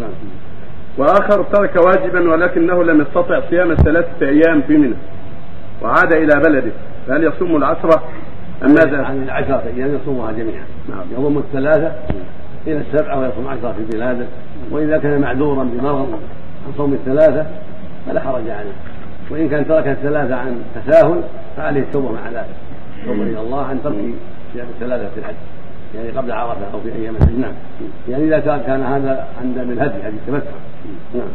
نعم. وآخر ترك واجبا ولكنه لم يستطع صيام ثلاثة أيام في منى. وعاد إلى بلده. فهل يصوم العشرة أم ماذا؟ عن العشرة أيام يصومها جميعا. نعم. يضم الثلاثة إلى السبعة ويصوم عشرة في بلاده. وإذا كان معذورا بمرض عن صوم الثلاثة فلا حرج عليه. وإن كان ترك الثلاثة عن تساهل فعليه التوبة مع ذلك. التوبة إلى الله عن ترك صيام الثلاثة في الحج. يعني قبل عرفة أو في أيام الحج. نعم. يعني إذا كان هذا عند الهدي هدي التمتع. نعم.